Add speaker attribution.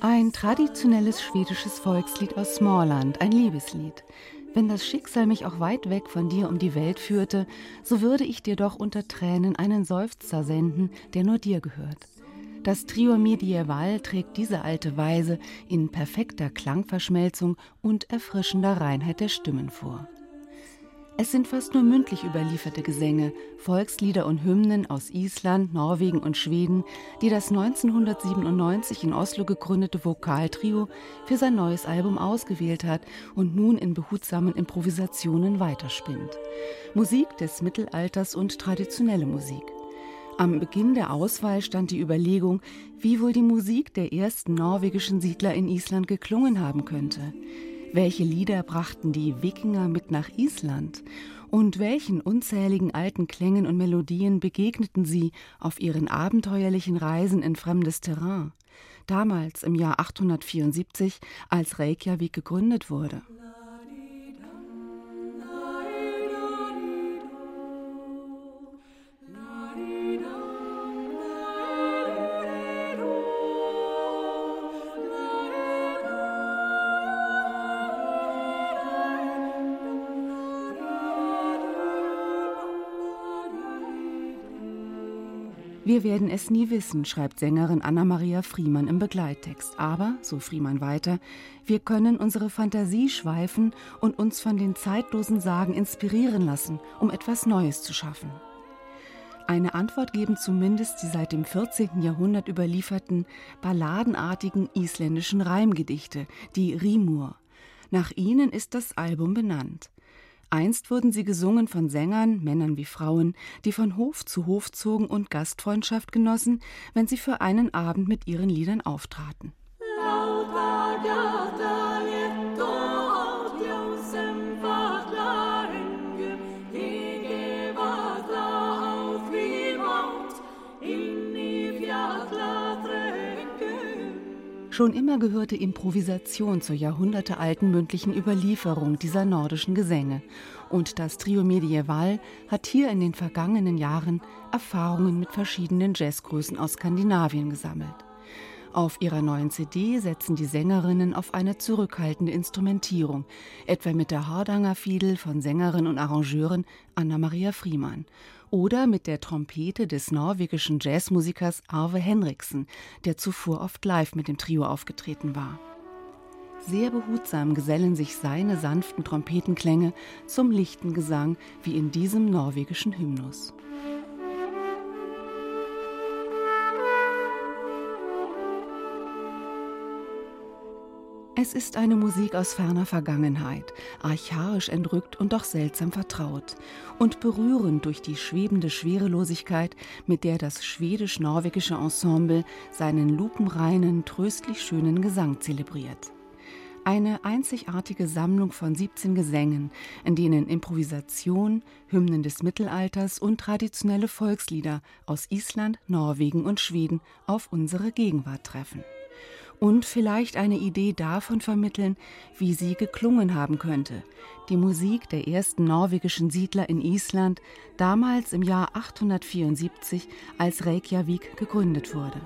Speaker 1: Ein traditionelles schwedisches Volkslied aus Småland, ein Liebeslied. Wenn das Schicksal mich auch weit weg von dir um die Welt führte, so würde ich dir doch unter Tränen einen Seufzer senden, der nur dir gehört. Das Trio Medieval trägt diese alte Weise in perfekter Klangverschmelzung und erfrischender Reinheit der Stimmen vor. Es sind fast nur mündlich überlieferte Gesänge, Volkslieder und Hymnen aus Island, Norwegen und Schweden, die das 1997 in Oslo gegründete Vokaltrio für sein neues Album ausgewählt hat und nun in behutsamen Improvisationen weiterspinnt. Musik des Mittelalters und traditionelle Musik. Am Beginn der Auswahl stand die Überlegung, wie wohl die Musik der ersten norwegischen Siedler in Island geklungen haben könnte. Welche Lieder brachten die Wikinger mit nach Island? Und welchen unzähligen alten Klängen und Melodien begegneten sie auf ihren abenteuerlichen Reisen in fremdes Terrain? Damals im Jahr 874, als Reykjavik gegründet wurde. Wir werden es nie wissen, schreibt Sängerin Anna-Maria Friemann im Begleittext. Aber, so Friemann weiter, wir können unsere Fantasie schweifen und uns von den zeitlosen Sagen inspirieren lassen, um etwas Neues zu schaffen. Eine Antwort geben zumindest die seit dem 14. Jahrhundert überlieferten balladenartigen isländischen Reimgedichte, die Rimur. Nach ihnen ist das Album benannt. Einst wurden sie gesungen von Sängern, Männern wie Frauen, die von Hof zu Hof zogen und Gastfreundschaft genossen, wenn sie für einen Abend mit ihren Liedern auftraten. Schon immer gehörte Improvisation zur jahrhundertealten mündlichen Überlieferung dieser nordischen Gesänge. Und das Trio Medieval hat hier in den vergangenen Jahren Erfahrungen mit verschiedenen Jazzgrößen aus Skandinavien gesammelt. Auf ihrer neuen CD setzen die Sängerinnen auf eine zurückhaltende Instrumentierung, etwa mit der Hardanger Fiedel von Sängerin und Arrangeurin Anna-Maria Friemann oder mit der Trompete des norwegischen Jazzmusikers Arve Henriksen, der zuvor oft live mit dem Trio aufgetreten war. Sehr behutsam gesellen sich seine sanften Trompetenklänge zum lichten Gesang wie in diesem norwegischen Hymnus. Es ist eine Musik aus ferner Vergangenheit, archaisch entrückt und doch seltsam vertraut und berührend durch die schwebende Schwerelosigkeit, mit der das schwedisch-norwegische Ensemble seinen lupenreinen, tröstlich schönen Gesang zelebriert. Eine einzigartige Sammlung von 17 Gesängen, in denen Improvisation, Hymnen des Mittelalters und traditionelle Volkslieder aus Island, Norwegen und Schweden auf unsere Gegenwart treffen und vielleicht eine Idee davon vermitteln, wie sie geklungen haben könnte. Die Musik der ersten norwegischen Siedler in Island, damals im Jahr 874, als Reykjavik gegründet wurde.